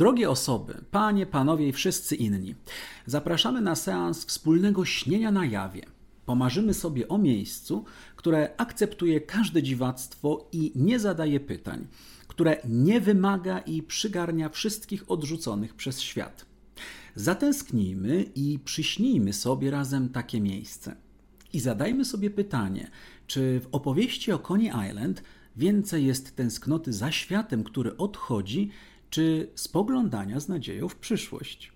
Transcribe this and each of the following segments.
Drogie osoby, panie, panowie i wszyscy inni, zapraszamy na seans wspólnego śnienia na jawie. Pomarzymy sobie o miejscu, które akceptuje każde dziwactwo i nie zadaje pytań, które nie wymaga i przygarnia wszystkich odrzuconych przez świat. Zatęsknijmy i przyśnijmy sobie razem takie miejsce. I zadajmy sobie pytanie, czy w opowieści o Coney Island więcej jest tęsknoty za światem, który odchodzi, czy spoglądania z nadzieją w przyszłość?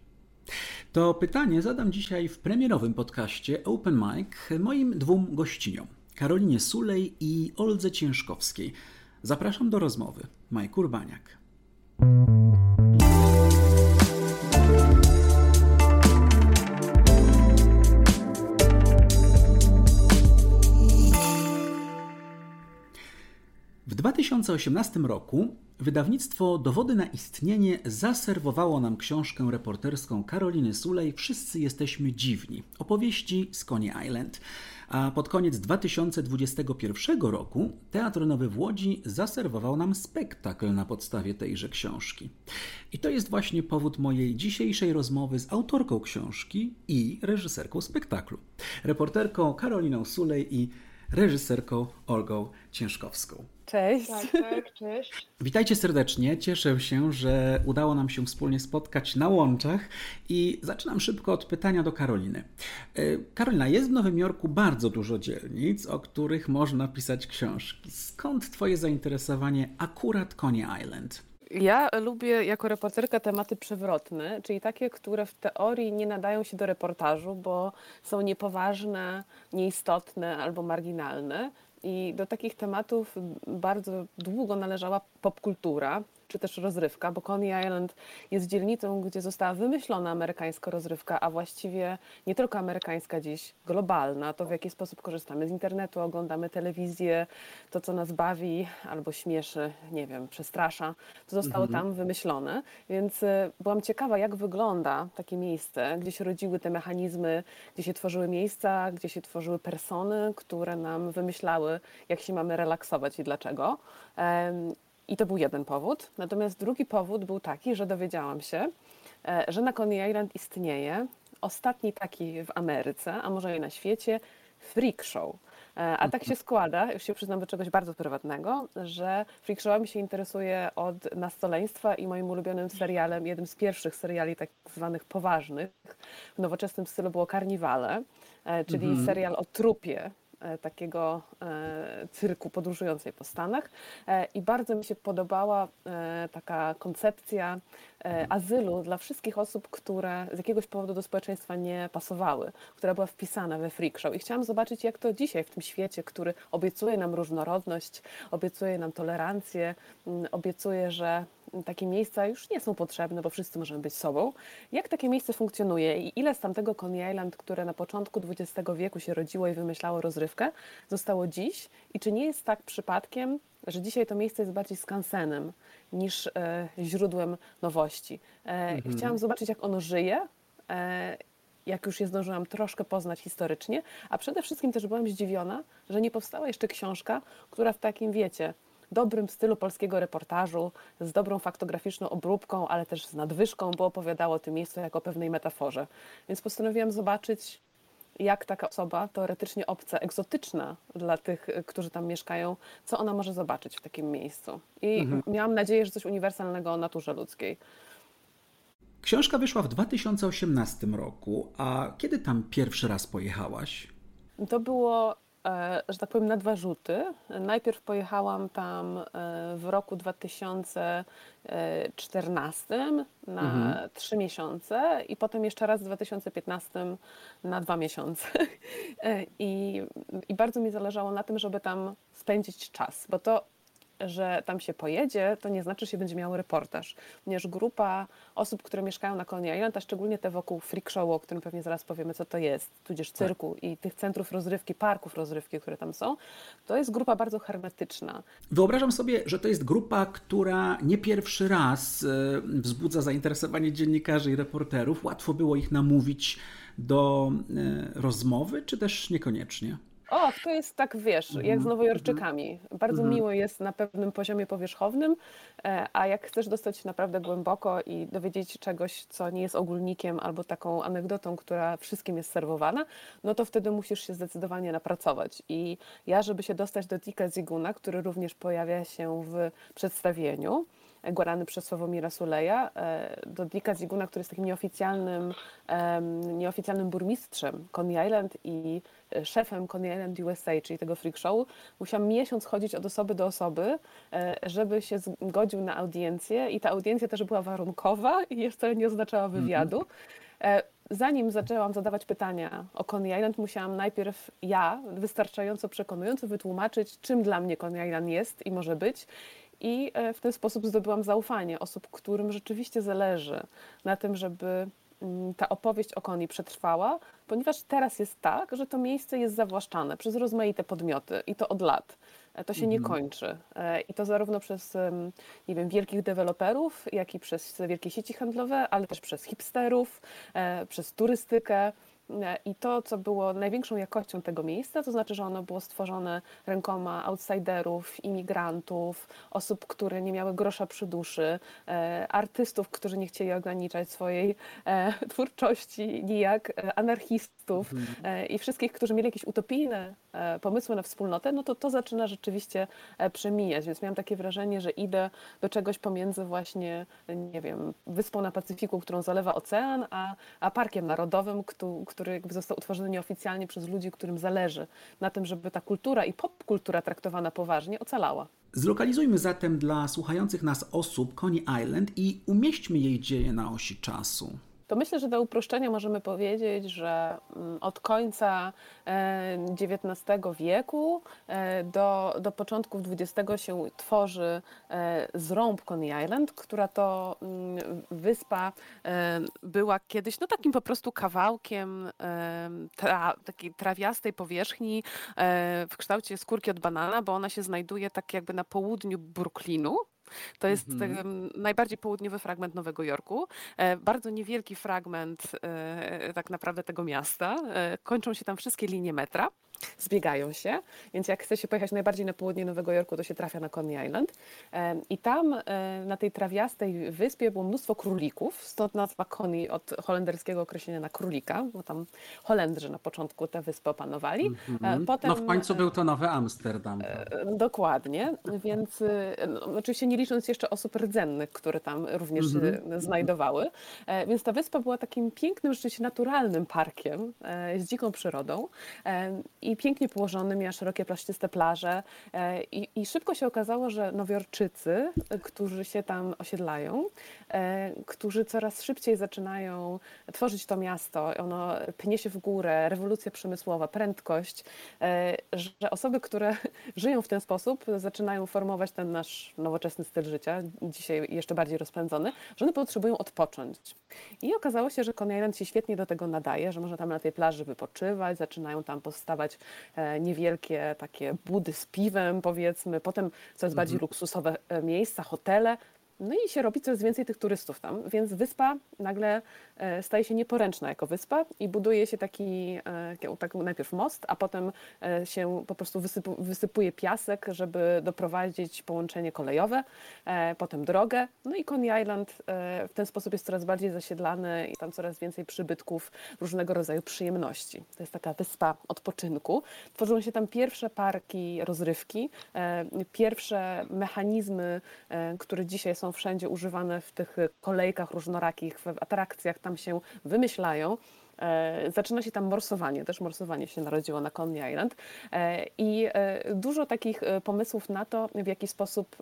To pytanie zadam dzisiaj w premierowym podcaście Open Mic moim dwóm gościniom, Karolinie Sulej i Oldze Ciężkowskiej. Zapraszam do rozmowy. Majk Urbaniak. W 2018 roku wydawnictwo Dowody na istnienie zaserwowało nam książkę reporterską Karoliny Sulej Wszyscy jesteśmy dziwni. Opowieści z Coney Island. A pod koniec 2021 roku Teatr Nowy w Łodzi zaserwował nam spektakl na podstawie tejże książki. I to jest właśnie powód mojej dzisiejszej rozmowy z autorką książki i reżyserką spektaklu. Reporterką Karoliną Sulej i reżyserką Olgą Ciężkowską. Cześć. Tak, tak, cześć. Witajcie serdecznie. Cieszę się, że udało nam się wspólnie spotkać na łączach i zaczynam szybko od pytania do Karoliny. E, Karolina, jest w Nowym Jorku bardzo dużo dzielnic, o których można pisać książki. Skąd Twoje zainteresowanie akurat Coney Island? Ja lubię jako reporterka tematy przewrotne, czyli takie, które w teorii nie nadają się do reportażu, bo są niepoważne, nieistotne albo marginalne. I do takich tematów bardzo długo należała popkultura, czy też rozrywka, bo Coney Island jest dzielnicą, gdzie została wymyślona amerykańska rozrywka, a właściwie nie tylko amerykańska dziś, globalna. To w jaki sposób korzystamy z internetu, oglądamy telewizję, to co nas bawi albo śmieszy, nie wiem, przestrasza, to zostało mhm. tam wymyślone. Więc y, byłam ciekawa, jak wygląda takie miejsce, gdzie się rodziły te mechanizmy, gdzie się tworzyły miejsca, gdzie się tworzyły persony, które nam wymyślały, jak się mamy relaksować i dlaczego. I to był jeden powód. Natomiast drugi powód był taki, że dowiedziałam się, e, że na Coney Island istnieje ostatni taki w Ameryce, a może i na świecie, freak show. E, a tak się składa, już się przyznam do czegoś bardzo prywatnego, że freak showami się interesuję od nastoleństwa i moim ulubionym serialem, jednym z pierwszych seriali tak zwanych poważnych w nowoczesnym stylu było Karniwale, e, czyli mhm. serial o trupie takiego e, cyrku podróżującej po Stanach e, i bardzo mi się podobała taka koncepcja azylu dla wszystkich osób, które z jakiegoś powodu do społeczeństwa nie pasowały, która była wpisana we freak show. I chciałam zobaczyć, jak to dzisiaj w tym świecie, który obiecuje nam różnorodność, obiecuje nam tolerancję, obiecuje, że takie miejsca już nie są potrzebne, bo wszyscy możemy być sobą. Jak takie miejsce funkcjonuje i ile z tamtego Coney Island, które na początku XX wieku się rodziło i wymyślało rozrywkę, zostało dziś? I czy nie jest tak przypadkiem, że dzisiaj to miejsce jest bardziej skansenem niż e, źródłem nowości? E, mhm. Chciałam zobaczyć, jak ono żyje. E, jak już je zdążyłam troszkę poznać historycznie, a przede wszystkim też byłam zdziwiona, że nie powstała jeszcze książka, która w takim, wiecie, dobrym stylu polskiego reportażu, z dobrą faktograficzną obróbką, ale też z nadwyżką, bo opowiadało o tym miejscu jako pewnej metaforze. Więc postanowiłam zobaczyć, jak taka osoba, teoretycznie obca, egzotyczna dla tych, którzy tam mieszkają, co ona może zobaczyć w takim miejscu. I mhm. miałam nadzieję, że coś uniwersalnego o naturze ludzkiej. Książka wyszła w 2018 roku, a kiedy tam pierwszy raz pojechałaś? To było że tak powiem, na dwa rzuty. Najpierw pojechałam tam e, w roku 2014 na mhm. trzy miesiące i potem jeszcze raz w 2015 na dwa miesiące. E, I, I bardzo mi zależało na tym, żeby tam spędzić czas, bo to że tam się pojedzie, to nie znaczy, że się będzie miał reportaż. Ponieważ grupa osób, które mieszkają na Coney Island, a szczególnie te wokół freak show, o którym pewnie zaraz powiemy, co to jest, tudzież tak. cyrku i tych centrów rozrywki, parków rozrywki, które tam są, to jest grupa bardzo hermetyczna. Wyobrażam sobie, że to jest grupa, która nie pierwszy raz e, wzbudza zainteresowanie dziennikarzy i reporterów. Łatwo było ich namówić do e, rozmowy, czy też niekoniecznie? O, to jest tak, wiesz, jak z mhm. Nowojorczykami. Bardzo mhm. miło jest na pewnym poziomie powierzchownym, e, a jak chcesz dostać się naprawdę głęboko i dowiedzieć czegoś, co nie jest ogólnikiem albo taką anegdotą, która wszystkim jest serwowana, no to wtedy musisz się zdecydowanie napracować. I ja, żeby się dostać do Dika Ziguna, który również pojawia się w przedstawieniu, Guarany przez Sławomira Suleja e, do Dika Ziguna, który jest takim nieoficjalnym, nieoficjalnym burmistrzem Coney Island i e, szefem Coney Island USA, czyli tego freak show. Musiałam miesiąc chodzić od osoby do osoby, e, żeby się zgodził na audiencję i ta audiencja też była warunkowa i jeszcze nie oznaczała wywiadu. Mhm. Zanim zaczęłam zadawać pytania o Coney Island, musiałam najpierw ja wystarczająco przekonująco wytłumaczyć, czym dla mnie Coney Island jest i może być i e, w ten sposób zdobyłam zaufanie osób, którym rzeczywiście zależy na tym, żeby mm, ta opowieść o koni przetrwała, ponieważ teraz jest tak, że to miejsce jest zawłaszczane przez rozmaite podmioty i to od lat. E, to się nie mhm. kończy. E, I to zarówno przez nie wiem, wielkich deweloperów, jak i przez wielkie sieci handlowe, ale też przez hipsterów, przez turystykę. I to, co było największą jakością tego miejsca, to znaczy, że ono było stworzone rękoma outsiderów, imigrantów, osób, które nie miały grosza przy duszy, e, artystów, którzy nie chcieli ograniczać swojej e, twórczości nijak, e, mhm. i wszystkich, którzy mieli jakieś utopijne pomysły na wspólnotę, no to to zaczyna rzeczywiście przemijać. Więc miałam takie wrażenie, że idę do czegoś pomiędzy właśnie, nie wiem, wyspą na Pacyfiku, którą zalewa ocean, a, a parkiem narodowym, który który jakby został utworzony nieoficjalnie przez ludzi, którym zależy na tym, żeby ta kultura i popkultura traktowana poważnie ocalała. Zlokalizujmy zatem dla słuchających nas osób Coney Island i umieśćmy jej dzieje na osi czasu to myślę, że do uproszczenia możemy powiedzieć, że mm, od końca XIX e, wieku e, do, do początków XX się tworzy e, zrąb Coney Island, która to mm, wyspa była kiedyś no takim po prostu kawałkiem tra, takiej trawiastej powierzchni w kształcie skórki od banana, bo ona się znajduje tak jakby na południu Brooklynu. To jest mm-hmm. najbardziej południowy fragment Nowego Jorku. E, bardzo niewielki fragment e, tak naprawdę tego miasta. E, kończą się tam wszystkie linie metra zbiegają się, więc jak chce się pojechać najbardziej na południe Nowego Jorku, to się trafia na Coney Island i tam na tej trawiastej wyspie było mnóstwo królików, stąd nazwa Coney od holenderskiego określenia na królika, bo tam Holendrzy na początku tę wyspę opanowali. Mm-hmm. Potem, no w końcu był to Nowy Amsterdam. Dokładnie, więc no, oczywiście nie licząc jeszcze osób rdzennych, które tam również mm-hmm. znajdowały, więc ta wyspa była takim pięknym, rzeczywiście naturalnym parkiem z dziką przyrodą i pięknie położony, miała szerokie, plaszczyste plaże e, i, i szybko się okazało, że Nowiorczycy, którzy się tam osiedlają, e, którzy coraz szybciej zaczynają tworzyć to miasto, ono pnie się w górę, rewolucja przemysłowa, prędkość, e, że osoby, które żyją w ten sposób, zaczynają formować ten nasz nowoczesny styl życia, dzisiaj jeszcze bardziej rozpędzony, że one potrzebują odpocząć. I okazało się, że Coney Island się świetnie do tego nadaje, że można tam na tej plaży wypoczywać, zaczynają tam powstawać E, niewielkie takie budy z piwem, powiedzmy, potem coraz bardziej mhm. luksusowe e, miejsca, hotele, no i się robi coraz więcej tych turystów tam, więc wyspa nagle e, staje się nieporęczna jako wyspa i buduje się taki, e, taki najpierw most, a potem e, się po prostu wysypu, wysypuje piasek, żeby doprowadzić połączenie kolejowe, potem drogę. No i Coney Island w ten sposób jest coraz bardziej zasiedlany i tam coraz więcej przybytków, różnego rodzaju przyjemności. To jest taka wyspa odpoczynku. Tworzą się tam pierwsze parki rozrywki, pierwsze mechanizmy, które dzisiaj są wszędzie używane w tych kolejkach różnorakich, w atrakcjach, tam się wymyślają. E, zaczyna się tam morsowanie, też morsowanie się narodziło na Coney Island e, i e, dużo takich pomysłów na to, w jaki sposób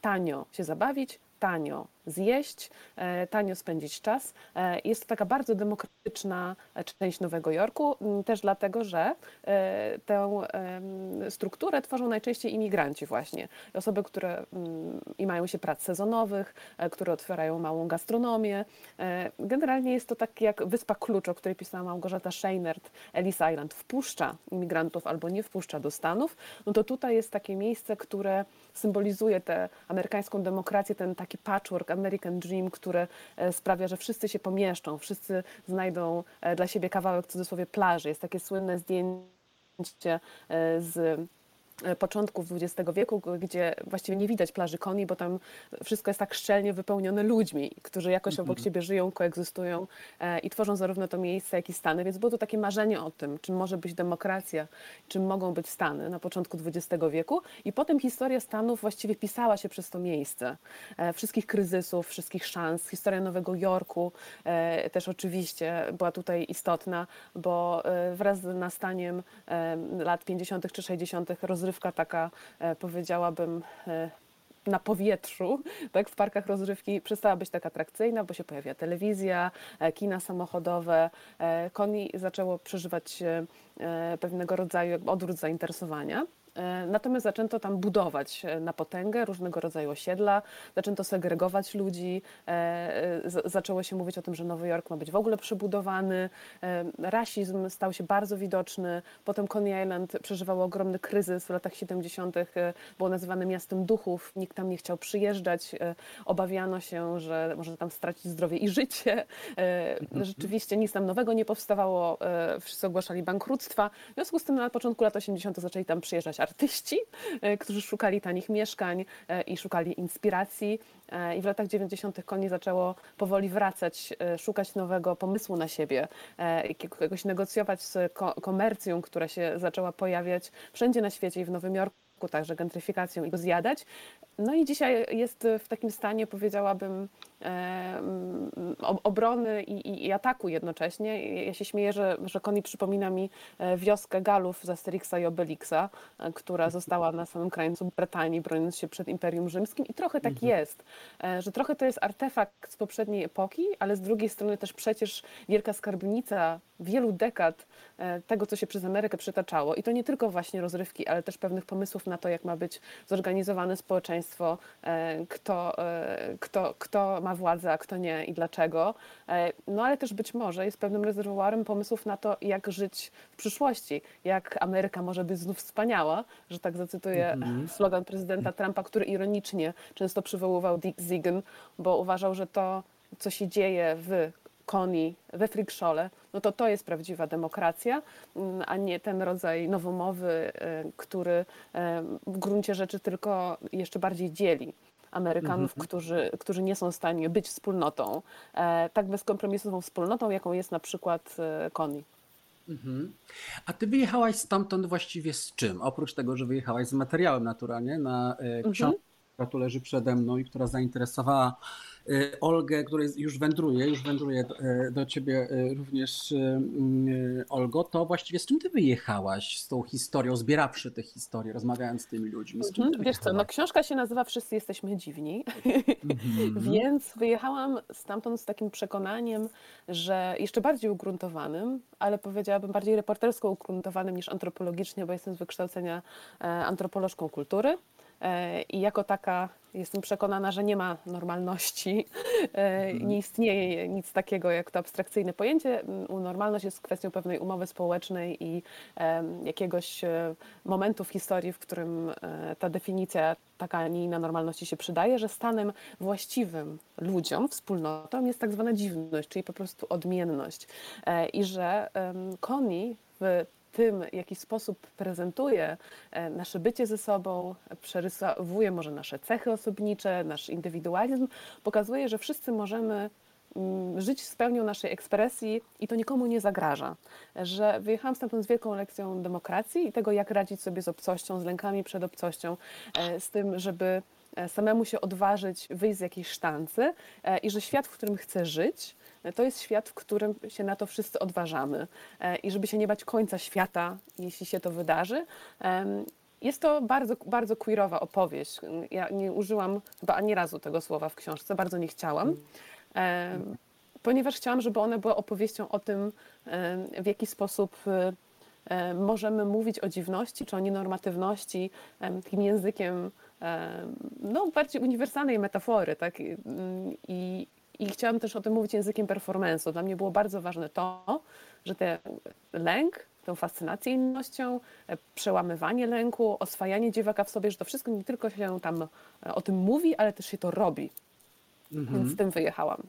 tanio się zabawić, tanio zjeść, e, tanio spędzić czas. E, jest to taka bardzo demokratyczna część Nowego Jorku, też dlatego, że e, tę strukturę tworzą najczęściej imigranci właśnie. Osoby, które i mają się prac sezonowych, które otwierają małą gastronomię. Generalnie jest to tak jak Wyspa Klucz, o której pisała Małgorzata Scheinert, Ellis Island, wpuszcza imigrantów albo nie wpuszcza do Stanów, no to tutaj jest takie miejsce, które symbolizuje tę amerykańską demokrację, ten taki patchwork, American Dream, który e, sprawia, że wszyscy się pomieszczą, wszyscy znajdą e, dla siebie kawałek w cudzysłowie plaży. Jest takie słynne zdjęcie e, z początków XX wieku, gdzie właściwie nie widać plaży koni, bo tam wszystko jest tak szczelnie wypełnione ludźmi, którzy jakoś obok mhm. siebie żyją, koegzystują e, i tworzą zarówno to miejsce, jak i Stany. Więc było to takie marzenie o tym, czym może być demokracja, czym mogą być Stany na początku XX wieku. I potem historia Stanów właściwie pisała się przez to miejsce. E, wszystkich kryzysów, wszystkich szans. Historia Nowego Jorku też oczywiście była tutaj istotna, bo wraz z nastaniem lat 50. czy 60. rozrywki rozrywka taka, e, powiedziałabym, e, na powietrzu, tak, w parkach rozrywki przestała być tak atrakcyjna, bo się pojawia telewizja, e, kina samochodowe. Koni zaczęło przeżywać pewnego rodzaju odwrót zainteresowania. E, natomiast zaczęto tam budować e, na potęgę różnego rodzaju osiedla, zaczęto segregować ludzi, e, zaczęło się mówić o tym, że Nowy Jork ma być w ogóle przebudowany, rasizm stał się bardzo widoczny, potem Coney Island przeżywał ogromny kryzys w latach 70., było nazywane miastem duchów, nikt tam nie chciał przyjeżdżać, obawiano się, że może tam stracić zdrowie i życie. Mhm. Rzeczywiście nic tam nowego nie powstawało, wszyscy ogłaszali bankructwa, w związku z tym na początku lat 80. zaczęli tam przyjeżdżać artyści, e, którzy szukali tanich mieszkań e, i szukali inspiracji. E, I w latach 90. Koni zaczęło powoli wracać, szukać nowego pomysłu na siebie, jakoś negocjować z komercją, która się zaczęła pojawiać wszędzie na świecie i w Nowym Jorku także gentryfikacją i go zjadać. No i dzisiaj jest w takim stanie, powiedziałabym, obrony i, i, ataku jednocześnie. Ja się śmieję, że, że Koni przypomina mi e, wioskę Galów z Asterixa i Obelixa, e, która została na samym krańcu Brytanii, broniąc się przed Imperium Rzymskim. I trochę tak mhm. jest, e, że trochę to jest artefakt z poprzedniej epoki, ale z drugiej strony też przecież wielka skarbnica wielu dekad tego, co się przez Amerykę przytaczało. I to nie tylko właśnie rozrywki, ale też pewnych pomysłów na to, jak ma być zorganizowane społeczeństwo, kto, kto, kto ma ma władzę, a kto nie i dlaczego. E, no ale też być może jest pewnym rezerwuarem pomysłów na to, jak żyć w przyszłości, jak Ameryka może być znów wspaniała, że tak zacytuję mm -hmm. slogan prezydenta Trumpa, który ironicznie często przywoływał Dick Ziegen, bo uważał, że to, co się dzieje w koni we frikszole, no to to jest prawdziwa demokracja, mm, a nie ten rodzaj nowomowy, e, który e, w gruncie rzeczy tylko jeszcze bardziej dzieli. Amerykanów, mhm. którzy, którzy nie są w stanie być wspólnotą, e, tak bezkompromisową wspólnotą, jaką jest na przykład e, Koni. Mhm. A ty wyjechałaś stamtąd właściwie z czym? Oprócz tego, że wyjechałaś z materiałem naturalnie na e, książkę, mhm. która tu leży przede mną i która zainteresowała Olgę, która już wędruje, już wędruje y, do ciebie y, również Olgo, to właściwie z czym ty wyjechałaś z tą historią, zbierawszy te historie, rozmawiając z tymi ludźmi? Z czym mhm, Wiesz co, no książka się nazywa Wszyscy jesteśmy dziwni, mhm. więc wyjechałam stamtąd z takim przekonaniem, że jeszcze bardziej ugruntowanym, ale powiedziałabym bardziej reportersko ugruntowanym niż antropologicznie, bo jestem z wykształcenia e, antropolożką kultury. E, I jako taka jestem przekonana, że nie ma normalności, e, mhm. nie istnieje nic takiego jak to abstrakcyjne pojęcie. Normalność jest kwestią pewnej umowy społecznej i jakiegoś e, momentu w historii, w którym ta definicja taka, a nie inna normalności się przydaje, że stanem właściwym ludziom, wspólnotom jest tak zwana dziwność, czyli po prostu odmienność. I że Koni w tym, w jaki sposób prezentuje e, nasze bycie ze sobą, przerysowuje może nasze cechy osobnicze, nasz indywidualizm, pokazuje, że wszyscy możemy mm, żyć z pełnią naszej ekspresji i to nikomu nie zagraża. Że wyjechałam stamtąd z wielką lekcją demokracji i tego, jak radzić sobie z obcością, z lękami przed obcością, e, z tym, żeby e, samemu się odważyć, wyjść z jakiejś sztancy i że świat, w którym chcę żyć, to jest świat, w którym się na to wszyscy odważamy. E, I żeby się nie bać końca świata, jeśli się to wydarzy, jest to bardzo, bardzo queerowa opowieść. Ja nie użyłam chyba ani razu tego słowa w książce, bardzo nie chciałam, ponieważ chciałam, żeby ona była opowieścią o tym, w jaki sposób możemy mówić o dziwności czy o nienormatywności takim językiem no, bardziej uniwersalnej metafory. Tak? I, I chciałam też o tym mówić językiem performance'u. Dla mnie było bardzo ważne to, że ten lęk, tą fascynację innością, e, przełamywanie lęku, oswajanie dziewaka w sobie, że to wszystko nie tylko się tam e, o tym mówi, ale też się to robi. Mhm. Więc z tym wyjechałam.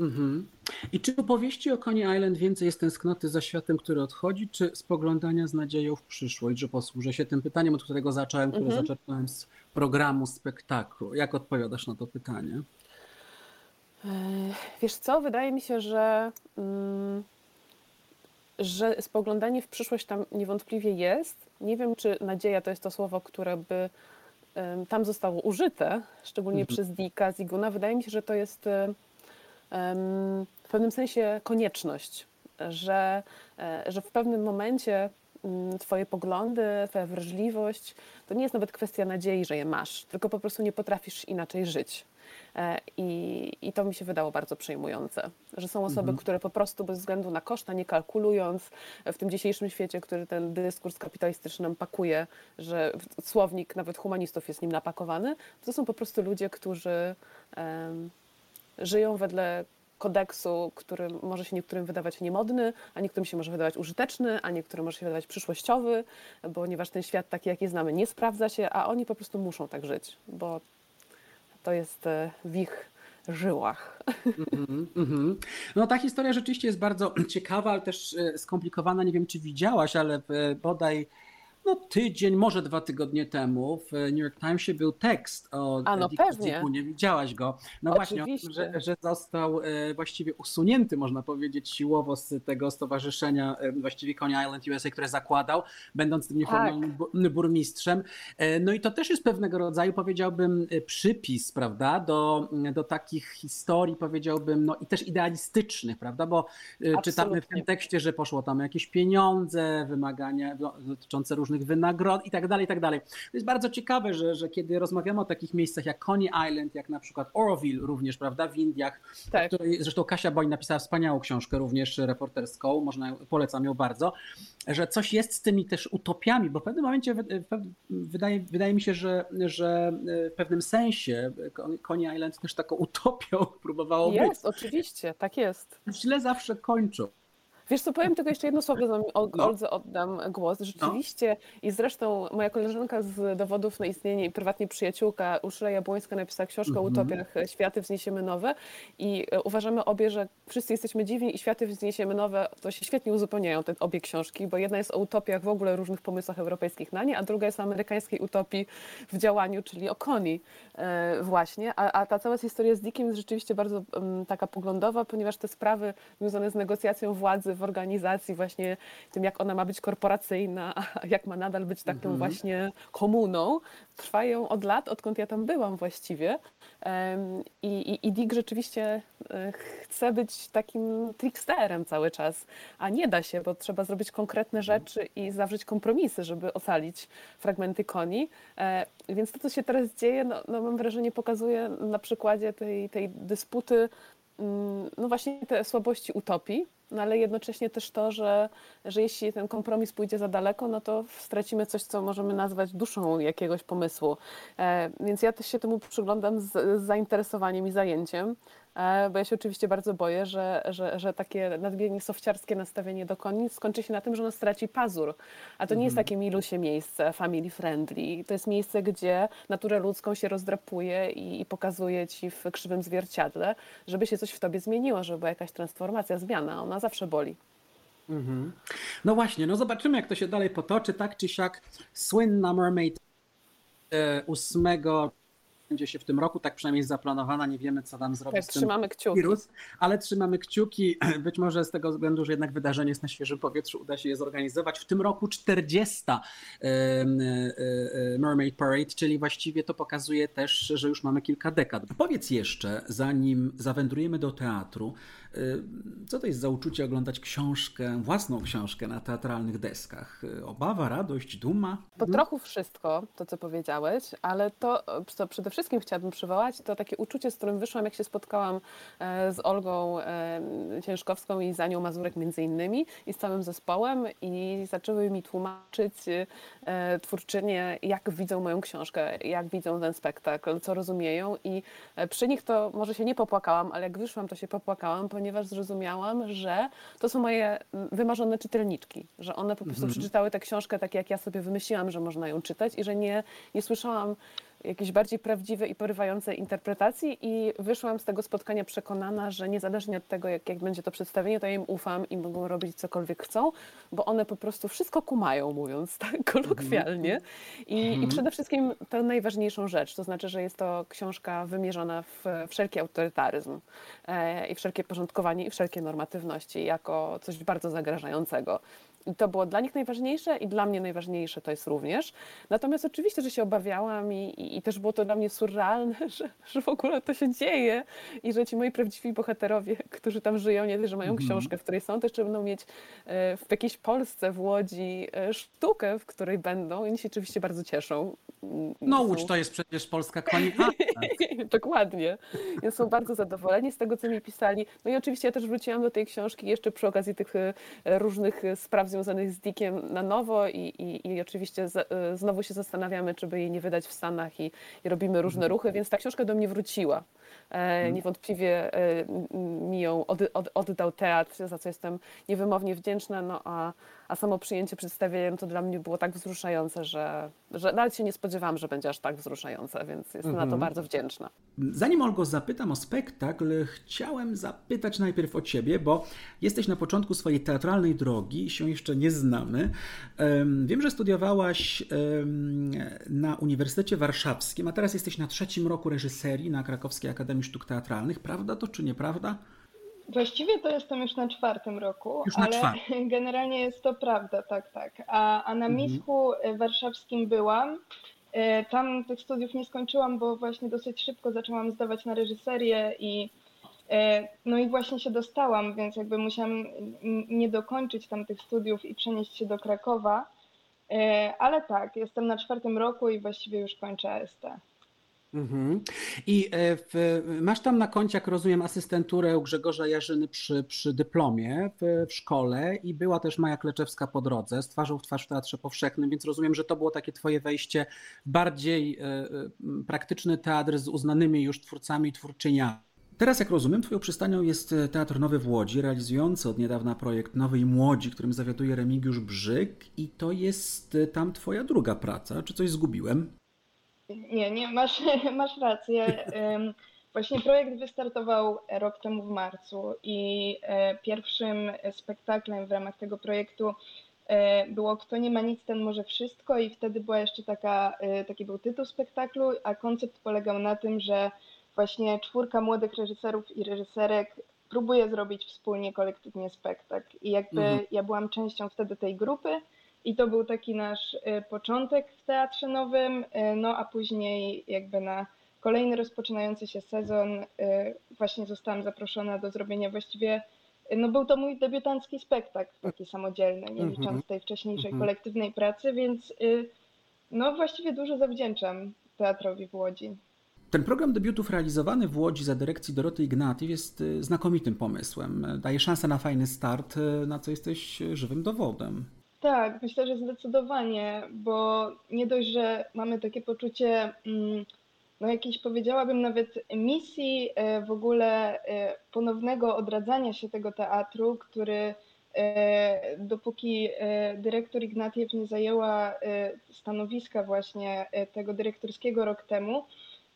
Mhm. I czy w powieści o Coney Island więcej jest tęsknoty za światem, który odchodzi, czy spoglądania z nadzieją w przyszłość? Że posłużę się tym pytaniem, od którego zacząłem, które mhm. zaczerpnąłem z programu, spektaklu. Jak odpowiadasz na to pytanie? Wiesz co, wydaje mi się, że, mm, że spoglądanie w przyszłość tam niewątpliwie jest. Nie wiem, czy nadzieja to jest to słowo, które by tam zostało użyte, szczególnie mhm. przez Dika, Ziguna. Wydaje mi się, że to jest w pewnym sensie konieczność, że, e, że w pewnym momencie mm, Twoje poglądy, Twoja wrażliwość to nie jest nawet kwestia nadziei, że je masz, tylko po prostu nie potrafisz inaczej żyć. E, I, I to mi się wydało bardzo przejmujące, że są osoby, mhm. które po prostu bez względu na koszta, nie kalkulując w tym dzisiejszym świecie, który ten dyskurs kapitalistyczny nam pakuje, że słownik nawet humanistów jest nim napakowany, to są po prostu ludzie, którzy um, żyją wedle kodeksu, który może się niektórym wydawać niemodny, a niektórym się może wydawać użyteczny, a niektórym może się wydawać przyszłościowy, ponieważ ten świat taki, jaki znamy, nie sprawdza się, a oni po prostu muszą tak żyć, bo to jest e, w ich żyłach. Mm -hmm. No ta historia rzeczywiście jest bardzo ciekawa, ale też e, skomplikowana. Nie wiem, czy widziałaś, ale bodaj no, tydzień, może dwa tygodnie temu w New York Timesie był tekst o A, no Dicku, nie widziałaś go. No Oczywiście. właśnie, że, że został e, właściwie usunięty, można powiedzieć, siłowo z tego stowarzyszenia, e, właściwie Coney Island USA, które zakładał, będąc tym nieformalnym tak. burmistrzem. E, no i to też jest pewnego rodzaju, powiedziałbym, przypis, prawda, do, do takich historii, powiedziałbym, no i też idealistycznych, prawda, bo Absolutnie. czytamy w tym tekście, że poszło tam jakieś pieniądze, wymagania dotyczące różnych różnych wynagród i tak dalej, i tak dalej. To jest bardzo ciekawe, że, że kiedy rozmawiamy o takich miejscach jak Coney Island, jak na przykład Oroville również, prawda, w Indiach, tak. której zresztą Kasia Boń napisała wspaniałą książkę również reporterską, można, polecam ją bardzo, że coś jest z tymi też utopiami, bo w pewnym momencie wydaje, wydaje mi się, że, że w pewnym sensie Coney Island też taką utopią próbowało jest, być. Jest, oczywiście, tak jest. Źle zawsze kończą. Wiesz co, powiem tylko jeszcze jedno słowo, zanim no. Oldze oddam głos. Rzeczywiście no. i zresztą moja koleżanka z dowodów na istnienie i prywatnie przyjaciółka Urszula Jabłońska napisała książkę mm o mhm. utopiach Światy wzniesiemy nowe i e, uważamy obie, że wszyscy jesteśmy dziwni i Światy wzniesiemy nowe, to się świetnie uzupełniają te obie książki, bo jedna jest o utopiach w ogóle różnych pomysłach europejskich na nie, a druga jest o amerykańskiej utopii w działaniu, czyli o Koni e, właśnie, a, a ta cała historia z Dickiem jest rzeczywiście bardzo um, taka poglądowa, ponieważ te sprawy związane z negocjacją władzy w organizacji, właśnie tym, jak ona ma być korporacyjna, a jak ma nadal być taką mhm. właśnie komuną, trwają od lat, odkąd ja tam byłam właściwie. I, i, i Dick rzeczywiście e, chce być takim tricksterem cały czas, a nie da się, bo trzeba zrobić konkretne mhm. rzeczy i zawrzeć kompromisy, żeby ocalić fragmenty koni. E, więc to, co się teraz dzieje, no, no mam wrażenie, pokazuje na przykładzie tej, tej dysputy no właśnie te słabości utopii, no ale jednocześnie też to, że, że jeśli ten kompromis pójdzie za daleko, no to stracimy coś, co możemy nazwać duszą jakiegoś pomysłu. E, więc ja też się temu przyglądam z, z zainteresowaniem i zajęciem. E, bo ja się oczywiście bardzo boję, że, że, że takie nadmiernie sofciarskie nastawienie do koni skończy się na tym, że ono straci pazur. A to nie jest mhm. takie milusie miejsce, family friendly. To jest miejsce, gdzie naturę ludzką się rozdrapuje i, i pokazuje ci w krzywym zwierciadle, żeby się coś w tobie zmieniło, żeby była jakaś transformacja, zmiana. Ona zawsze boli. Mhm. No właśnie, no zobaczymy, jak to się dalej potoczy. Tak czy siak, słynna Mermaid 8 e, odbędzie się w tym roku, tak przynajmniej jest zaplanowana, nie wiemy co tam zrobić tak, z trzymamy kciuki. wirus, ale trzymamy kciuki, być może z tego względu, że jednak wydarzenie jest na świeżym powietrzu, uda się je zorganizować. W tym roku 40 Mermaid Parade, czyli właściwie to pokazuje też, że już mamy kilka dekad. Powiedz jeszcze, zanim zawędrujemy do teatru, co to jest za uczucie oglądać książkę, własną książkę na teatralnych deskach? Y, obawa, radość, duma? Po trochu wszystko, to co powiedziałeś, ale to, co przede wszystkim chciałabym przywołać, to takie uczucie, z którym wyszłam, jak się spotkałam e, z Olgą e, Ciężkowską i Zanią Mazurek między innymi i z całym zespołem i zaczęły mi tłumaczyć e, twórczynie, jak widzą moją książkę, jak widzą ten spektakl, co rozumieją i przy nich to może się nie popłakałam, ale jak wyszłam, to się popłakałam, ponieważ zrozumiałam, że to są moje wymarzone czytelniczki, że one po prostu mhm. przeczytały tę książkę tak, jak ja sobie wymyśliłam, że można ją czytać i że nie, nie słyszałam jakiejś bardziej prawdziwej i porywającej interpretacji i wyszłam z tego spotkania przekonana, że niezależnie od tego, jak, jak będzie to przedstawienie, to ja im ufam i mogą robić cokolwiek chcą, bo one po prostu wszystko kumają, mówiąc tak kolokwialnie. I, i mhm. przede wszystkim tę najważniejszą rzecz, to znaczy, że jest to książka wymierzona w wszelki autorytaryzm e, i wszelkie porządkowanie i wszelkie normatywności jako coś bardzo zagrażającego. I to było dla nich najważniejsze i dla mnie najważniejsze to jest również. Natomiast oczywiście, że się obawiałam i, i, i też było to dla mnie surrealne, że, że w ogóle to się dzieje i że ci moi prawdziwi bohaterowie, którzy tam żyją, nie tylko, że mają mhm. książkę, w której są, też będą mieć e, w jakiejś Polsce, w Łodzi e, sztukę, w której będą i oni się oczywiście bardzo cieszą. No są... Łódź to jest przecież polska kwanika. Dokładnie. Więc są bardzo zadowoleni z tego, co mi pisali. No i oczywiście ja też wróciłam do tej książki jeszcze przy okazji tych e, różnych spraw związanych z Dickiem na nowo i, i, i oczywiście y, znowu się zastanawiamy, czy by jej nie wydać w Stanach i, i robimy różne ruchy, więc ta książka do mnie wróciła. E, mhm. Niewątpliwie e, mi ją od, od, oddał teatr, za co jestem niewymownie wdzięczna, no a, a samo przyjęcie przedstawienia to dla mnie było tak wzruszające, że, że nawet się nie spodziewałam, że będzie aż tak wzruszające, więc jestem mhm. na to mhm. bardzo wdzięczna. Zanim Olgo zapytam o spektakl, chciałem zapytać najpierw o Ciebie, bo jesteś na początku swojej teatralnej drogi, się jeszcze nie znamy. Wiem, że studiowałaś na Uniwersytecie Warszawskim, a teraz jesteś na trzecim roku reżyserii na Krakowskiej Akademii Sztuk Teatralnych. Prawda to czy nieprawda? Właściwie to jestem już na czwartym roku, ale czwartym. generalnie jest to prawda, tak, tak. A, a na mhm. Misku e, warszawskim byłam. E, tam tych studiów nie skończyłam, bo właśnie dosyć szybko zaczęłam zdawać na reżyserię i e, no i właśnie się dostałam, więc jakby musiałam nie dokończyć tam tych studiów i przenieść się do Krakowa. Ale tak, jestem na czwartym roku i właściwie już kończę AST. Mhm. I e, w, masz tam na koncie, jak rozumiem, asystenturę Grzegorza Jarzyny przy, przy dyplomie w, w, szkole i była też Maja Kleczewska po drodze z twarzą w twarz w Teatrze Powszechnym, więc rozumiem, że to było takie twoje wejście bardziej e, praktyczny teatr z uznanymi już twórcami i twórczyniami. Teraz, jak rozumiem, Twoją przystanią jest Teatr Nowy w Łodzi, realizujący od niedawna projekt Nowej Młodzi, którym zawiaduje Remigiusz Brzyk i to jest tam Twoja druga praca. Czy coś zgubiłem? Nie, nie, masz, masz rację. Właśnie projekt wystartował rok temu w marcu i e, pierwszym spektaklem w ramach tego projektu e, było Kto nie ma nic, ten może wszystko i wtedy była jeszcze taka, e, taki był tytuł spektaklu, a koncept polegał na tym, że właśnie czwórka młodych reżyserów i reżyserek próbuje zrobić wspólnie, kolektywnie spektakl. I jakby mhm. ja byłam częścią wtedy tej grupy, i to był taki nasz y, początek w Teatrze Nowym, y, no a później jakby na kolejny rozpoczynający się sezon y, właśnie zostałam zaproszona do zrobienia właściwie, no był to mój debiutancki spektakl, taki samodzielny, nie licząc mhm. tej wcześniejszej mhm. kolektywnej pracy, więc no właściwie dużo zawdzięczam teatrowi w Łodzi. Ten program debiutów realizowany w Łodzi za dyrekcji Doroty Ignatyw jest znakomitym pomysłem. Daje szansę na fajny start, na co jesteś żywym dowodem. Tak, myślę, że zdecydowanie, bo nie dość, że mamy takie poczucie, mm, no jakiejś powiedziałabym nawet misji e, w ogóle e, ponownego odradzania się tego teatru, który e, dopóki dyrektor Ignatiew nie zajęła stanowiska właśnie tego dyrektorskiego rok temu,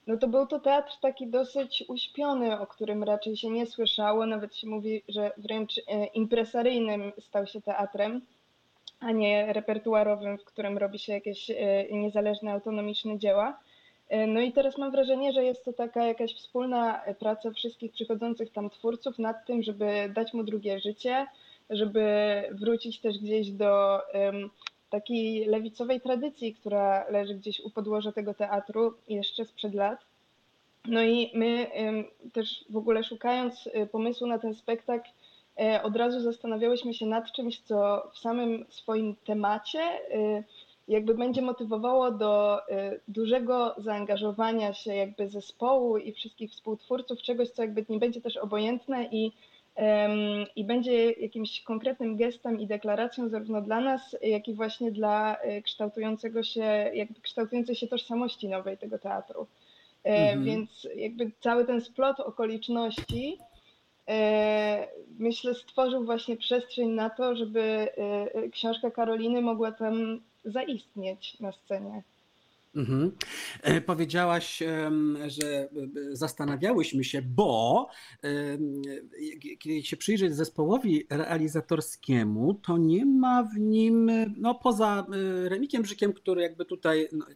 no to był to teatr taki dosyć uśpiony, o którym raczej się nie słyszało, nawet się mówi, że wręcz impresaryjnym stał się teatrem a nie repertuarowym, w którym robi się jakieś e, niezależne, autonomiczne dzieła. No i teraz mam wrażenie, że jest to taka jakaś wspólna praca wszystkich przychodzących tam twórców nad tym, żeby dać mu drugie życie, żeby wrócić też gdzieś do um, takiej lewicowej tradycji, która leży gdzieś u podłoża tego teatru jeszcze sprzed lat. No i my um, też w ogóle szukając y, pomysłu na ten spektakl, e, od razu zastanawiałyśmy się nad czymś, co w samym swoim temacie y, jakby będzie motywowało do y, dużego zaangażowania się jakby zespołu i wszystkich współtwórców, czegoś, co jakby nie będzie też obojętne i, i będzie jakimś konkretnym gestem i deklaracją zarówno dla nas, jak i właśnie dla kształtującego się, jakby kształtującej się tożsamości nowej tego teatru. E, mhm. Więc jakby cały ten splot okoliczności e, myślę stworzył właśnie przestrzeń na to, żeby e, książka Karoliny mogła tam zaistnieć na scenie. Mhm. E, powiedziałaś, że e, zastanawiałyśmy się, bo kiedy się przyjrzeć zespołowi realizatorskiemu, to nie ma w nim, no poza e, Remikiem Brzykiem, który jakby tutaj no,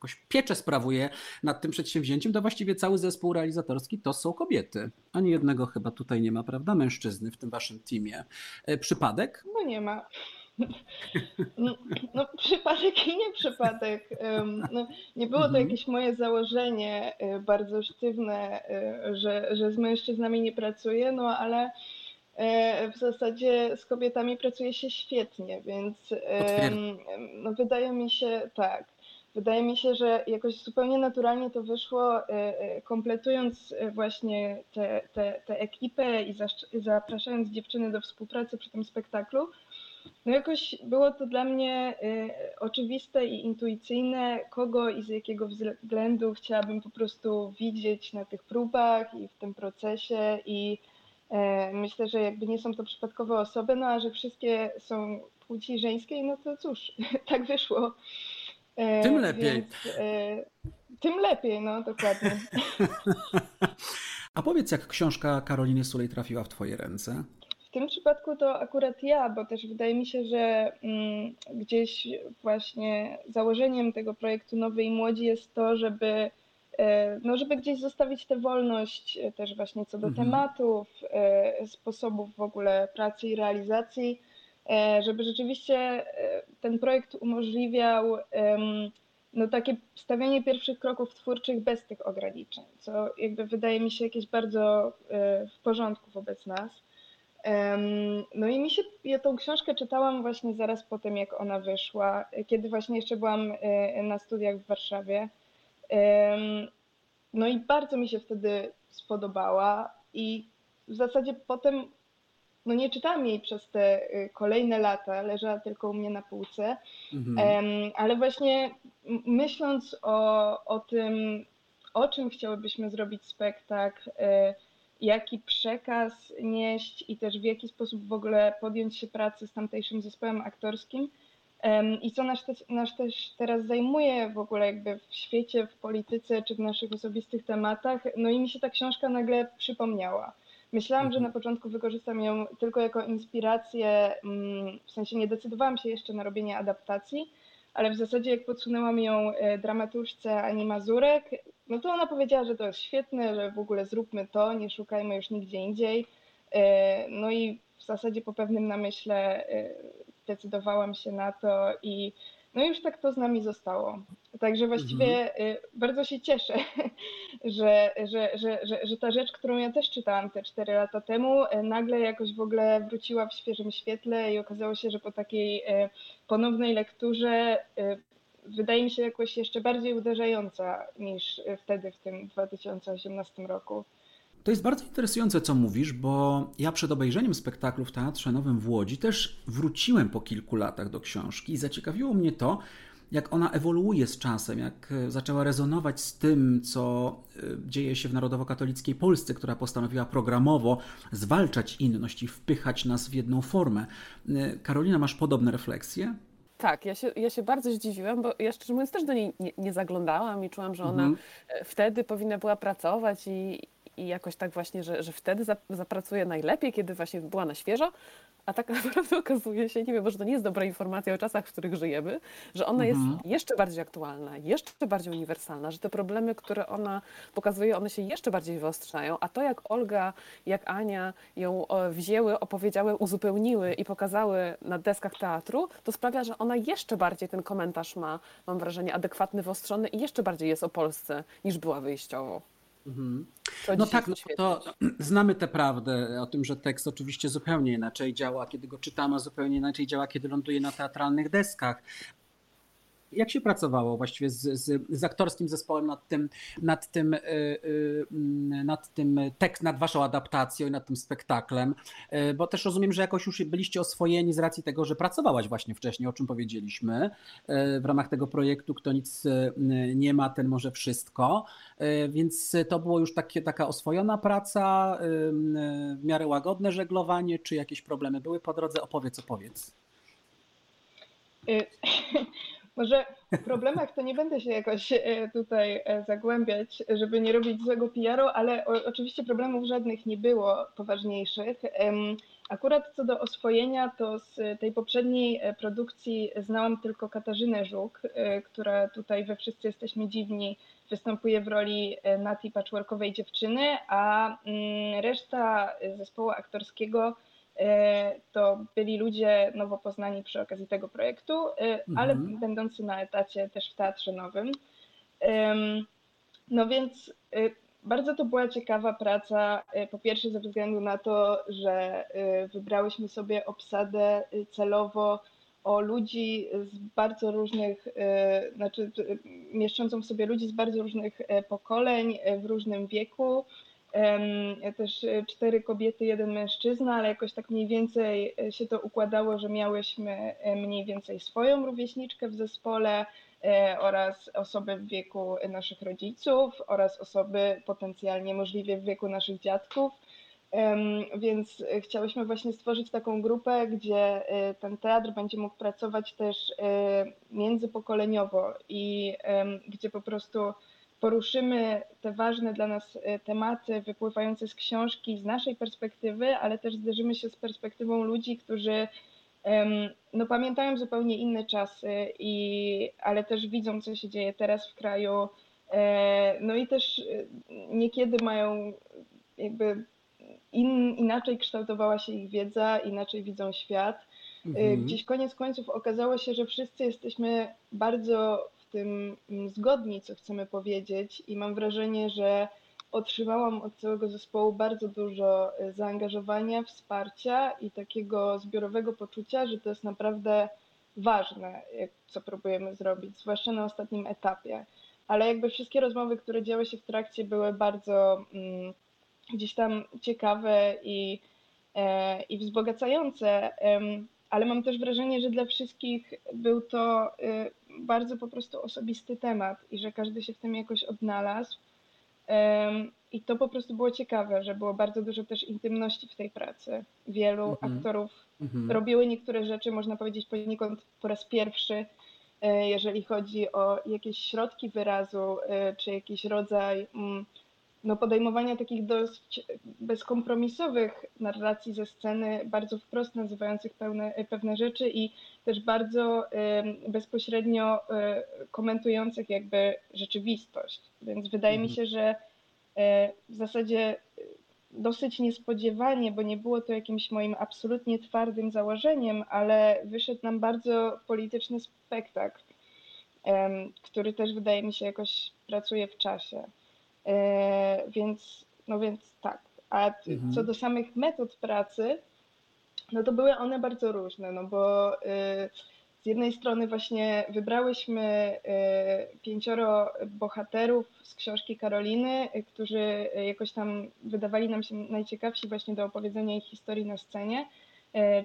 jakoś pieczę sprawuje nad tym przedsięwzięciem, to właściwie cały zespół realizatorski to są kobiety. Ani jednego chyba tutaj nie ma, prawda, mężczyzny w tym waszym teamie. Przypadek? No nie ma. No, no, przypadek i nie przypadek. No, nie było to mhm. jakieś moje założenie e, bardzo sztywne, e, że, że z mężczyznami nie pracuję, no ale e, w zasadzie z kobietami pracuje się świetnie, więc no, wydaje mi się tak. Wydaje mi się, że jakoś zupełnie naturalnie to wyszło, kompletując właśnie tę ekipę i zapraszając dziewczyny do współpracy przy tym spektaklu no jakoś było to dla mnie oczywiste i intuicyjne, kogo i z jakiego względu chciałabym po prostu widzieć na tych próbach i w tym procesie i myślę, że jakby nie są to przypadkowe osoby, no a że wszystkie są płci żeńskiej, no to cóż, tak wyszło. Y, tym lepiej. Więc, tym lepiej, no dokładnie. A powiedz, jak książka Karoliny Sulej trafiła w Twoje ręce? W tym przypadku to akurat ja, bo też wydaje mi się, że mm, gdzieś właśnie założeniem tego projektu Nowej Młodzi jest to, żeby, e, no, żeby gdzieś zostawić tę wolność e, też właśnie co do mhm. tematów, e, sposobów w ogóle pracy i realizacji, żeby rzeczywiście ten projekt umożliwiał no, takie stawianie pierwszych kroków twórczych bez tych ograniczeń, co jakby wydaje mi się jakieś bardzo w porządku wobec nas. No i mi się, ja tą książkę czytałam właśnie zaraz po tym, jak ona wyszła, kiedy właśnie jeszcze byłam e, na studiach w Warszawie. No i bardzo mi się wtedy spodobała i w zasadzie potem, no nie czytałam jej przez te e, kolejne lata, leżała tylko u mnie na półce, mhm. ale właśnie myśląc o, o tym, o czym chciałybyśmy zrobić spektakl, e, jaki przekaz nieść i też w jaki sposób w ogóle podjąć się pracy z tamtejszym zespołem aktorskim. I co nas, też, nas też teraz zajmuje w ogóle jakby w świecie, w polityce czy w naszych osobistych tematach. No i mi się ta książka nagle przypomniała. Myślałam, że mhm. na początku wykorzystam ją tylko jako inspirację, mm, w sensie nie decydowałam się jeszcze na robienie adaptacji, ale w zasadzie jak podsunęłam ją e, dramaturzce Ani Mazurek, no to ona powiedziała, że to jest świetne, że w ogóle zróbmy to, nie szukajmy już nigdzie indziej. E, no i w zasadzie po pewnym namyśle e, decydowałam się na to i no już tak to z nami zostało. Także właściwie mhm. bardzo się cieszę, że, że, że, że, że ta rzecz, którą ja też czytałam te 4 lata temu, nagle jakoś w ogóle wróciła w świeżym świetle i okazało się, że po takiej ponownej lekturze wydaje mi się jakoś jeszcze bardziej uderzająca niż wtedy w tym 2018 roku. To jest bardzo interesujące, co mówisz, bo ja przed obejrzeniem spektaklu w Teatrze Nowym w Łodzi też wróciłem po kilku latach do książki i zaciekawiło mnie to, jak ona ewoluuje z czasem, jak zaczęła rezonować z tym, co e, dzieje się w narodowo-katolickiej Polsce, która postanowiła programowo zwalczać inność i wpychać nas w jedną formę. E, Karolina, masz podobne refleksje? Tak, ja się, ja się bardzo zdziwiłam, bo ja szczerze mówiąc też do niej nie, nie zaglądałam i czułam, że ona mhm. E, wtedy powinna była pracować i, i jakoś tak właśnie, że, że wtedy zapracuje najlepiej, kiedy właśnie była na świeżo, a tak naprawdę okazuje się, nie wiem, może to nie jest dobra informacja o czasach, w których żyjemy, że ona mhm. jest jeszcze bardziej aktualna, jeszcze bardziej uniwersalna, że te problemy, które ona pokazuje, one się jeszcze bardziej wyostrzają, a to jak Olga, jak Ania ją wzięły, opowiedziały, uzupełniły i pokazały na deskach teatru, to sprawia, że ona jeszcze bardziej ten komentarz ma, mam wrażenie, adekwatny, wyostrzony i jeszcze bardziej jest o Polsce niż była wyjściowo. Mhm. No tak, no to znamy tę prawdę o tym, że tekst oczywiście zupełnie inaczej działa, kiedy go czytamy, a zupełnie inaczej działa, kiedy ląduje na teatralnych deskach. Jak się pracowało właściwie z, z, z aktorskim zespołem nad tym, nad tym, y, y, nad tym tekst, nad waszą adaptacją i nad tym spektaklem? Y, bo też rozumiem, że jakoś już byliście oswojeni z racji tego, że pracowałaś właśnie wcześniej, o czym powiedzieliśmy, w ramach tego projektu Kto nic nie ma, ten może wszystko. Więc to było już takie, taka oswojona praca, w miarę łagodne żeglowanie, czy jakieś problemy były po drodze? Opowiedz, opowiedz. Może w problemach to nie będę się jakoś e, tutaj e, zagłębiać, żeby nie robić złego PR-u, ale oczywiście problemów żadnych nie było poważniejszych. Akurat co do oswojenia, to z tej poprzedniej e, produkcji znałam tylko Katarzynę Żuk, która tutaj we Wszyscy Jesteśmy Dziwni występuje w roli Nati patchworkowej dziewczyny, a mm, reszta zespołu aktorskiego to byli ludzie nowo poznani przy okazji tego projektu, e, ale mhm. będący na etacie też w Teatrze Nowym. No więc e, bardzo to była ciekawa praca, po pierwsze ze względu na to, że wybrałyśmy sobie obsadę celowo o ludzi z bardzo różnych, znaczy mieszczącą w sobie ludzi z bardzo różnych pokoleń, w różnym wieku, też e, cztery kobiety, jeden mężczyzna, ale jakoś tak mniej więcej e, się to układało, że miałyśmy e, mniej więcej swoją rówieśniczkę w zespole oraz osoby w wieku naszych rodziców oraz osoby potencjalnie możliwie w wieku naszych dziadków. Więc chciałyśmy właśnie stworzyć taką grupę, gdzie ten teatr będzie mógł pracować też międzypokoleniowo i gdzie po prostu poruszymy te ważne dla nas e, tematy wypływające z książki z naszej perspektywy, ale też zderzymy się z perspektywą ludzi, którzy no, pamiętają zupełnie inne czasy, i, ale też widzą, co się dzieje teraz w kraju. E, no i też e, niekiedy mają jakby in, inaczej kształtowała się ich wiedza, inaczej widzą świat. Mhm. Gdzieś koniec końców okazało się, że wszyscy jesteśmy bardzo tym mm, zgodni, co chcemy powiedzieć, i mam wrażenie, że otrzymałam od całego zespołu bardzo dużo e, zaangażowania, wsparcia i takiego zbiorowego poczucia, że to jest naprawdę ważne, co próbujemy zrobić, zwłaszcza na ostatnim etapie. Ale jakby wszystkie rozmowy, które działy się w trakcie, były bardzo mm, gdzieś tam ciekawe i, e, i wzbogacające ale mam też wrażenie, że dla wszystkich był to y, bardzo po prostu osobisty temat i że każdy się w tym jakoś odnalazł. I to po prostu było ciekawe, że było bardzo dużo też intymności w tej pracy. Wielu mhm. aktorów mhm. robiły niektóre rzeczy, można powiedzieć, poniekąd po raz pierwszy, y, jeżeli chodzi o jakieś środki wyrazu, y, czy jakiś rodzaj mm, no, podejmowania takich dość bezkompromisowych narracji ze sceny, bardzo wprost nazywających pełne, pewne rzeczy i też bardzo y, bezpośrednio y, komentujących jakby rzeczywistość. Więc wydaje mhm. mi się, że y, w zasadzie dosyć niespodziewanie, bo nie było to jakimś moim absolutnie twardym założeniem, ale wyszedł nam bardzo polityczny spektakl, który też wydaje mi się jakoś pracuje w czasie. E, więc, no więc tak. A mhm. co do samych metod pracy, no to były one bardzo różne, no bo y, z jednej strony właśnie wybrałyśmy y, pięcioro bohaterów z książki Karoliny, y, którzy jakoś tam wydawali nam się najciekawsi właśnie do opowiedzenia ich historii na scenie,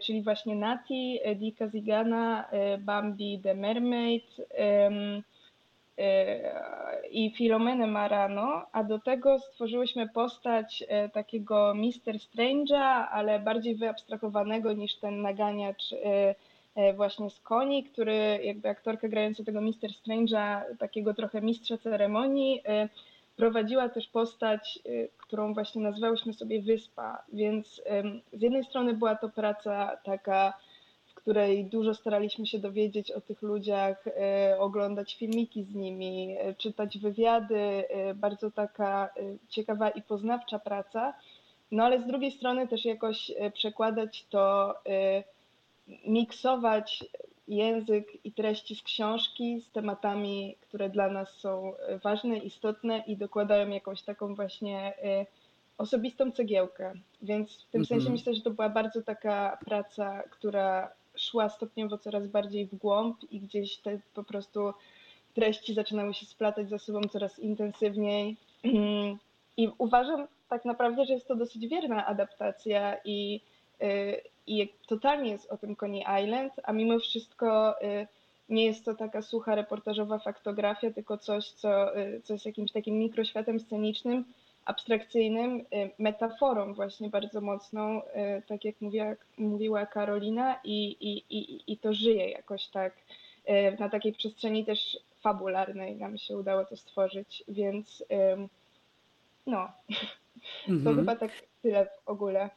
czyli właśnie Nati, Dika Zigana, Bambi the Mermaid, i Filomenę Marano, a do tego stworzyłyśmy postać e, takiego Mister Strange'a, ale bardziej wyabstrahowanego niż ten naganiacz e, e, właśnie z koni, który jakby aktorka grająca tego Mister Strange'a, takiego trochę mistrza ceremonii, prowadziła też postać, którą właśnie nazwałyśmy sobie Wyspa, więc z jednej strony była to praca taka, której dużo staraliśmy się dowiedzieć o tych ludziach, e, oglądać filmiki z nimi, e, czytać wywiady, bardzo taka ciekawa i poznawcza praca, no ale z drugiej strony też jakoś przekładać to, miksować język i treści z książki z tematami, które dla nas są ważne, istotne i dokładają jakąś taką właśnie osobistą cegiełkę. Więc w tym sensie mhm. myślę, że to była bardzo taka praca, która szła stopniowo coraz bardziej w głąb i gdzieś te po prostu treści zaczynały się splatać ze sobą coraz intensywniej. I uważam tak naprawdę, że jest to dosyć wierna adaptacja i y, i totalnie jest o tym Coney Island, a mimo wszystko y, nie jest to taka sucha reportażowa faktografia, tylko coś, co, y, co jest jakimś takim mikroświatem scenicznym, abstrakcyjnym, y, metaforą właśnie bardzo mocną, tak jak mówiła, mówiła Karolina i, i, i, i to żyje jakoś tak na takiej przestrzeni też fabularnej nam się udało to stworzyć, więc no, to mhm. chyba tak tyle w ogóle.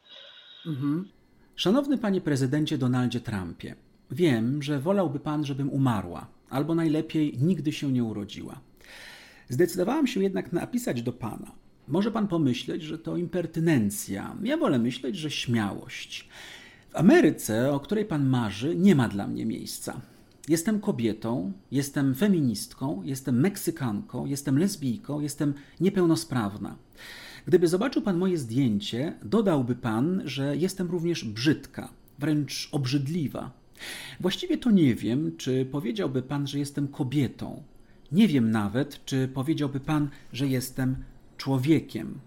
Mhm. Szanowny panie prezydencie Donaldzie Trumpie, wiem, że wolałby pan, żebym umarła, albo najlepiej nigdy się nie urodziła. Zdecydowałam się jednak napisać do pana. Może pan pomyśleć, że to impertynencja. Ja wolę myśleć, że śmiałość. W Ameryce, o której pan marzy, nie ma dla mnie miejsca. Jestem kobietą, jestem feministką, jestem Meksykanką, jestem lesbijką, jestem niepełnosprawna. Gdyby zobaczył pan moje zdjęcie, dodałby pan, że jestem również brzydka, wręcz obrzydliwa. Właściwie to nie wiem, czy powiedziałby pan, że jestem kobietą. Nie wiem nawet, czy powiedziałby pan, że jestem człowiekiem.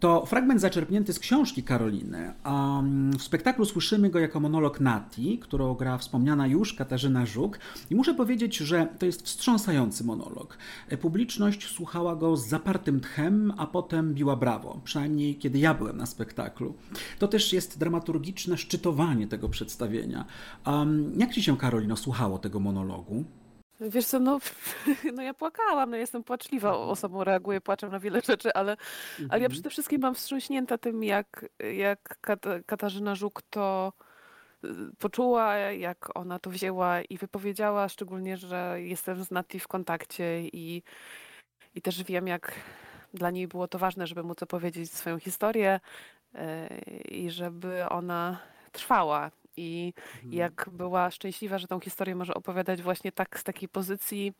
To fragment zaczerpnięty z książki Karoliny, mm, w spektaklu słyszymy go jako monolog Nati, którą gra wspomniana już Katarzyna Żuk. I muszę powiedzieć, że to jest wstrząsający monolog. Publiczność słuchała go z zapartym tchem, a potem biła brawo, przynajmniej kiedy ja byłem na spektaklu. To też jest dramaturgiczne szczytowanie tego przedstawienia. Um, jak ci się, Karolino, słuchało tego monologu? Wiesz co, no, no ja płakałam, no jestem płaczliwa osobą, reaguję płaczem na wiele rzeczy, ale, mhm. ale ja mhm. przede wszystkim mam wstrząśnięta tym, jak, jak Katarzyna Żuk to y, poczuła, jak ona to wzięła i wypowiedziała, szczególnie, że jestem z Nati w kontakcie i, i też wiem, jak dla niej było to ważne, żeby móc opowiedzieć swoją historię y, i żeby ona trwała i mhm. jak była szczęśliwa, że tą historię może opowiadać właśnie tak z takiej pozycji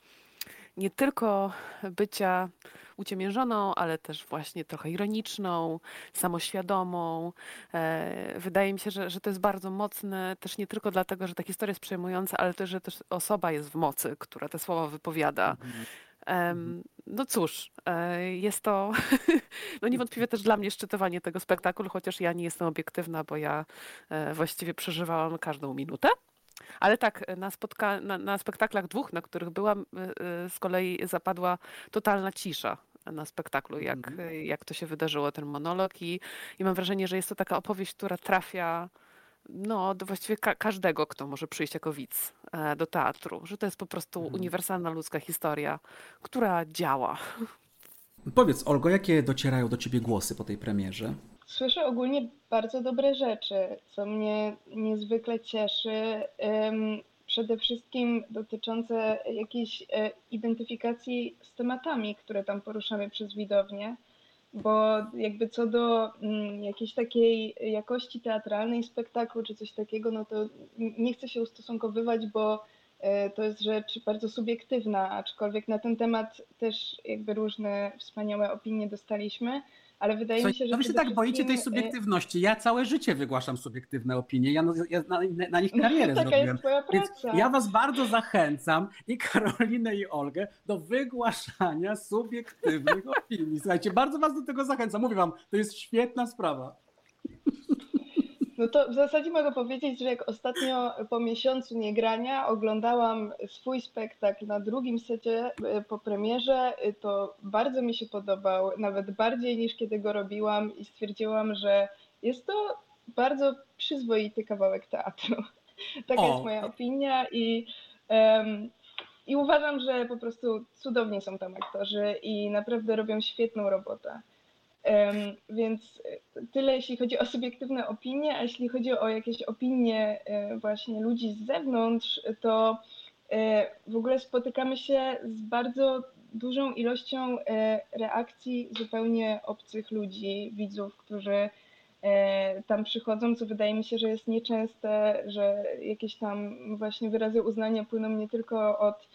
nie tylko bycia uciemiężoną, ale też właśnie trochę ironiczną, samoświadomą. E, wydaje mi się, że, że to jest bardzo mocne, też nie tylko dlatego, że ta historia jest przejmująca, ale też, że też osoba jest w mocy, która te słowa wypowiada. Mhm. Mhm. No cóż, e, jest to no niewątpliwie też dla mnie szczytowanie tego spektaklu, chociaż ja nie jestem obiektywna, bo ja e, właściwie przeżywałam każdą minutę. Ale tak, na, spotka- na, na spektaklach dwóch, na których byłam, e, z kolei zapadła totalna cisza na spektaklu, jak, mhm. jak to się wydarzyło, ten monolog. I, I mam wrażenie, że jest to taka opowieść, która trafia no, do właściwie ka każdego, kto może przyjść jako widz e, do teatru, że to jest po prostu mhm. uniwersalna ludzka historia, która działa. Powiedz, Olgo, jakie docierają do ciebie głosy po tej premierze? Słyszę ogólnie bardzo dobre rzeczy, co mnie niezwykle cieszy. Przede wszystkim dotyczące jakiejś e, identyfikacji z tematami, które tam poruszamy przez widownię bo jakby co do mm, jakiejś takiej jakości teatralnej spektaklu czy coś takiego, no to nie chcę się ustosunkowywać, bo e, to jest rzecz bardzo subiektywna, aczkolwiek na ten temat też jakby różne wspaniałe opinie dostaliśmy ale wydaje mi się, że. No wy się tak boicie tej e, subiektywności. Ja całe życie wygłaszam subiektywne opinie. Ja, ja na, na, nich karierę Taka zrobiłem. Jest twoja praca. Więc ja was bardzo zachęcam i Karolinę i Olgę do wygłaszania subiektywnych opinii. Słuchajcie, bardzo was do tego zachęcam. Mówię wam, to jest świetna sprawa. No to w zasadzie mogę powiedzieć, że jak ostatnio po miesiącu niegrania oglądałam swój spektakl na drugim secie e, po premierze, e, to bardzo mi się podobał, nawet bardziej niż kiedy go robiłam i stwierdziłam, że jest to bardzo przyzwoity kawałek teatru. Taka o. jest moja opinia i, um, i uważam, że po prostu cudownie są tam aktorzy i naprawdę robią świetną robotę. Więc tyle jeśli chodzi o subiektywne opinie, a jeśli chodzi o jakieś opinie właśnie ludzi z zewnątrz, to w ogóle spotykamy się z bardzo dużą ilością reakcji zupełnie obcych ludzi, widzów, którzy E, tam przychodzą, co wydaje mi się, że jest nieczęste, że jakieś tam właśnie wyrazy uznania płyną nie tylko od, e,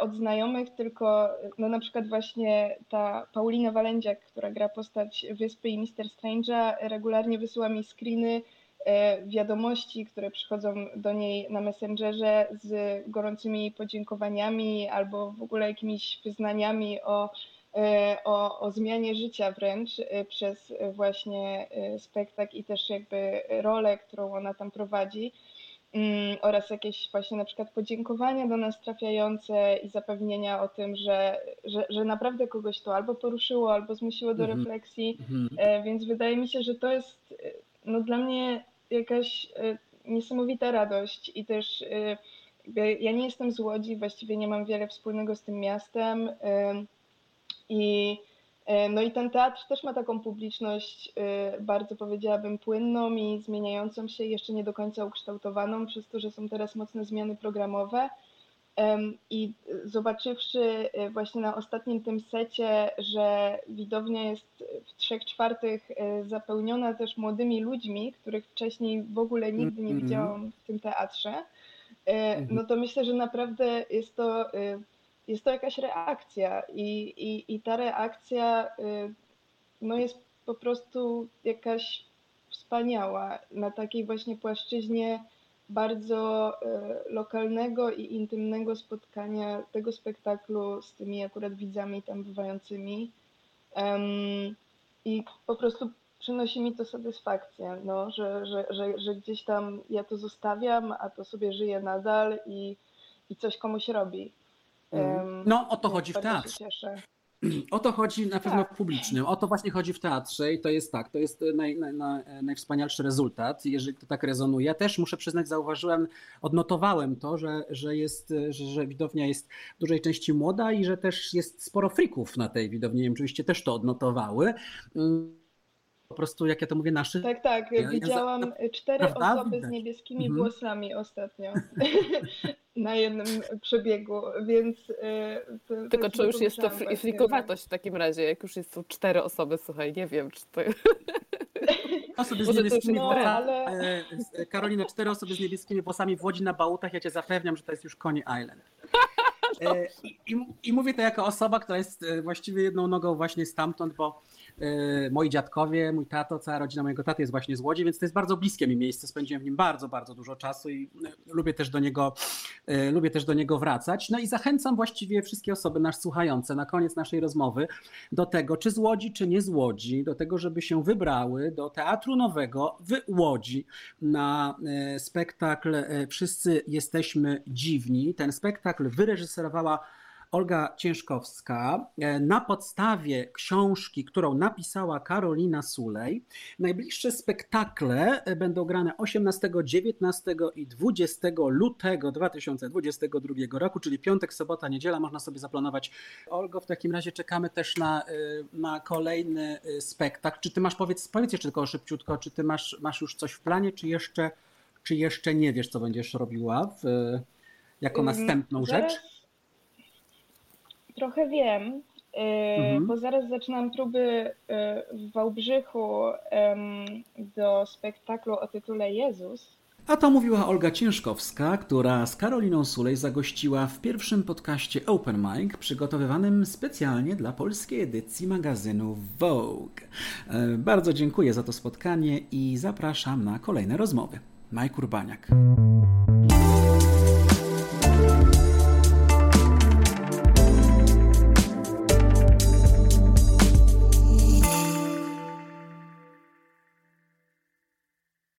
od znajomych, tylko no na przykład właśnie ta Paulina Walędziak, która gra postać Wyspy i Mister Strange'a, regularnie wysyła mi screeny e, wiadomości, które przychodzą do niej na Messengerze z gorącymi podziękowaniami albo w ogóle jakimiś wyznaniami o E, o, o zmianie życia wręcz e, przez właśnie e, spektakl i też jakby rolę, którą ona tam prowadzi oraz jakieś właśnie na przykład podziękowania do nas trafiające i zapewnienia o tym, że, że, że naprawdę kogoś to albo poruszyło, albo zmusiło do mhm. refleksji, mhm. więc wydaje mi się, że to jest no, dla mnie jakaś niesamowita radość i też ja nie jestem z Łodzi, właściwie nie mam wiele wspólnego z tym miastem, i, e, no i ten teatr też ma taką publiczność e, bardzo powiedziałabym płynną i zmieniającą się, jeszcze nie do końca ukształtowaną, przez to, że są teraz mocne zmiany programowe. I zobaczywszy e, właśnie na ostatnim tym secie, że widownia jest w trzech czwartych zapełniona też młodymi ludźmi, których wcześniej w ogóle nigdy nie mhm. widziałam w tym teatrze, no to myślę, że naprawdę jest to jest to jakaś reakcja i, i, i ta reakcja y, no jest po prostu jakaś wspaniała na takiej właśnie płaszczyźnie bardzo y, lokalnego i intymnego spotkania tego spektaklu z tymi akurat widzami tam bywającymi. I po prostu przynosi mi to satysfakcję, no, że, że, że, że gdzieś tam ja to zostawiam, a to sobie żyje nadal i, i coś komuś robi. No, o to chodzi w teatrze. O to chodzi na pewno tak. w publicznym. O to właśnie chodzi w teatrze i to jest tak, to jest naj, naj, najwspanialszy rezultat, jeżeli to tak rezonuje. Ja też muszę przyznać, zauważyłem, odnotowałem to, że, że, jest, że, że widownia jest w dużej części młoda i że też jest sporo frików na tej widowni. Oczywiście też to odnotowały po prostu, jak ja to mówię, naszych. Tak, tak. Ja, Widziałam ja, cztery prawda? osoby z niebieskimi mhm. włosami ostatnio na jednym przebiegu, więc. E, to, Tylko to czy już jest to frikowatość w takim razie, jak już jest tu cztery osoby, słuchaj, nie wiem, czy to. Osoby z niebieskimi włosami. Ale... E, Karolina, cztery osoby z niebieskimi włosami w Łodzi na bałutach, ja cię zapewniam, że to jest już Coney Island. E, I, I, mówię to jako osoba, która jest właściwie jedną nogą właśnie stamtąd, bo E, moi dziadkowie, mój tato, cała rodzina mojego taty jest właśnie z Łodzi, więc to jest bardzo bliskie mi miejsce. Spędziłem w nim bardzo, bardzo dużo czasu i e, lubię też do niego, e, lubię też do niego wracać. No i zachęcam właściwie wszystkie osoby nas słuchające na koniec naszej rozmowy do tego, czy z Łodzi, czy nie z Łodzi, do tego, żeby się wybrały do Teatru Nowego w Łodzi na spektakl Wszyscy jesteśmy dziwni. Ten spektakl wyreżyserowała Olga Ciężkowska e, na podstawie książki, którą napisała Karolina Sulej. Najbliższe spektakle e, będą grane 18, 19 i 20 lutego 2022 roku, czyli piątek, sobota, niedziela. Można sobie zaplanować. Olgo, w takim razie czekamy też na, e, na kolejny spektakl. Czy ty masz, powiedz, powiedz jeszcze tylko szybciutko, czy ty masz, masz już coś w planie, czy jeszcze, czy jeszcze nie wiesz, co będziesz robiła w, jako następną rzecz? Trochę wiem, y, mhm. bo zaraz zaczynam próby y, w Wałbrzychu do spektaklu o tytule Jezus. A to mówiła Olga Ciężkowska, która z Karoliną Sulej zagościła w pierwszym podcaście Open Mic przygotowywanym specjalnie dla polskiej edycji magazynu Vogue. E, bardzo dziękuję za to spotkanie i zapraszam na kolejne rozmowy. Mike Urbaniak.